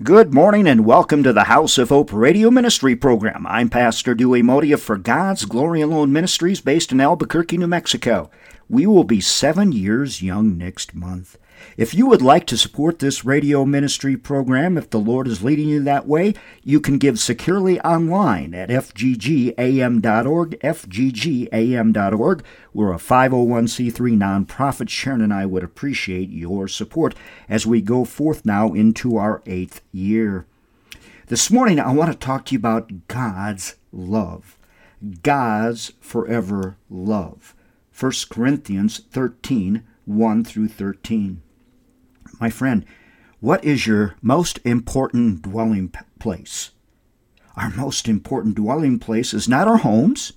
Good morning and welcome to the House of Hope Radio Ministry Program. I'm Pastor Dewey Modia for God's Glory Alone Ministries based in Albuquerque, New Mexico. We will be seven years young next month. If you would like to support this radio ministry program, if the Lord is leading you that way, you can give securely online at fggam.org, fggam.org. We're a 501c3 nonprofit. Sharon and I would appreciate your support as we go forth now into our eighth year. This morning, I want to talk to you about God's love. God's forever love. 1 Corinthians 13, 1 through 13. My friend, what is your most important dwelling place? Our most important dwelling place is not our homes,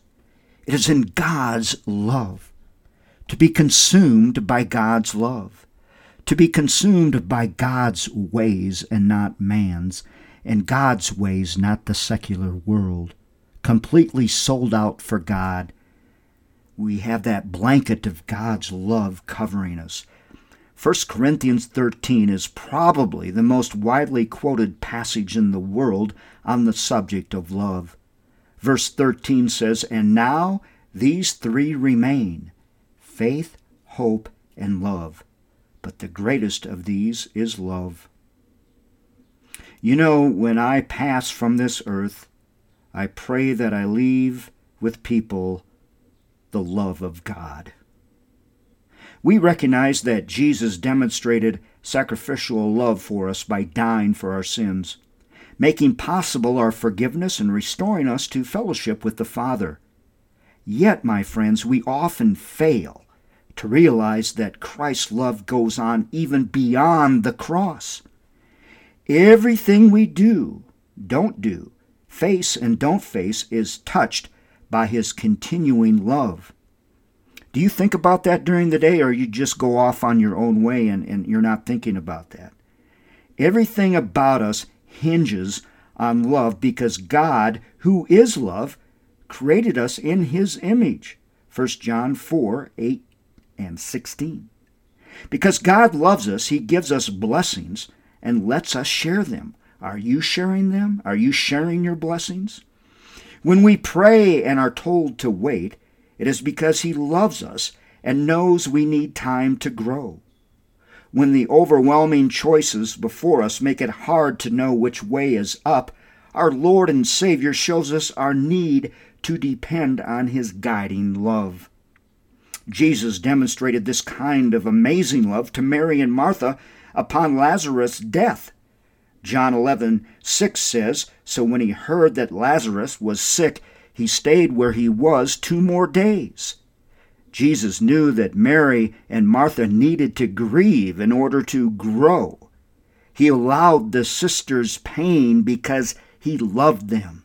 it is in God's love. To be consumed by God's love, to be consumed by God's ways and not man's, and God's ways, not the secular world. Completely sold out for God. We have that blanket of God's love covering us. 1 Corinthians 13 is probably the most widely quoted passage in the world on the subject of love. Verse 13 says, And now these three remain faith, hope, and love. But the greatest of these is love. You know, when I pass from this earth, I pray that I leave with people the love of God we recognize that Jesus demonstrated sacrificial love for us by dying for our sins, making possible our forgiveness and restoring us to fellowship with the Father. Yet, my friends, we often fail to realize that Christ's love goes on even beyond the cross. Everything we do, don't do, face and don't face is touched by his continuing love. Do you think about that during the day, or you just go off on your own way and, and you're not thinking about that? Everything about us hinges on love because God, who is love, created us in his image. 1 John 4 8 and 16. Because God loves us, he gives us blessings and lets us share them. Are you sharing them? Are you sharing your blessings? When we pray and are told to wait, it is because He loves us and knows we need time to grow. When the overwhelming choices before us make it hard to know which way is up, our Lord and Savior shows us our need to depend on His guiding love. Jesus demonstrated this kind of amazing love to Mary and Martha upon Lazarus' death. John 11, 6 says, So when he heard that Lazarus was sick, he stayed where he was two more days. Jesus knew that Mary and Martha needed to grieve in order to grow. He allowed the sisters pain because he loved them.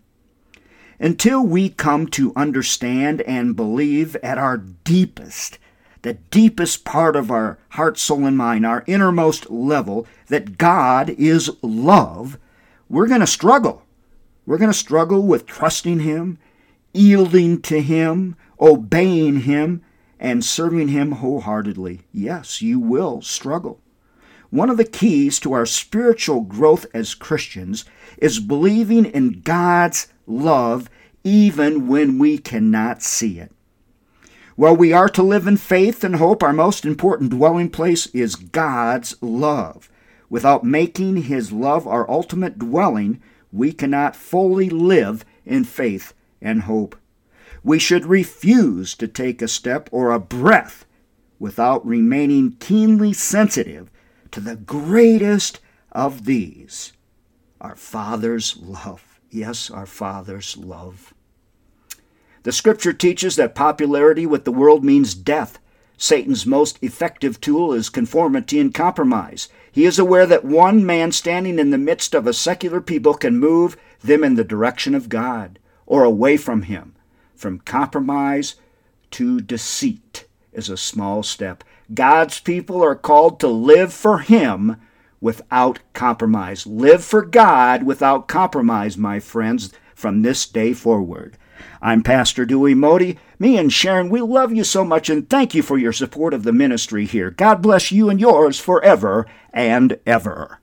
Until we come to understand and believe at our deepest, the deepest part of our heart, soul, and mind, our innermost level, that God is love, we're going to struggle. We're going to struggle with trusting Him yielding to Him, obeying Him, and serving Him wholeheartedly. Yes, you will struggle. One of the keys to our spiritual growth as Christians is believing in God's love even when we cannot see it. While we are to live in faith and hope, our most important dwelling place is God's love. Without making His love our ultimate dwelling, we cannot fully live in faith and hope. We should refuse to take a step or a breath without remaining keenly sensitive to the greatest of these our Father's love. Yes, our Father's love. The scripture teaches that popularity with the world means death. Satan's most effective tool is conformity and compromise. He is aware that one man standing in the midst of a secular people can move them in the direction of God or away from Him. From compromise to deceit is a small step. God's people are called to live for Him without compromise. Live for God without compromise, my friends, from this day forward. I'm Pastor Dewey Modi. Me and Sharon, we love you so much and thank you for your support of the ministry here. God bless you and yours forever and ever.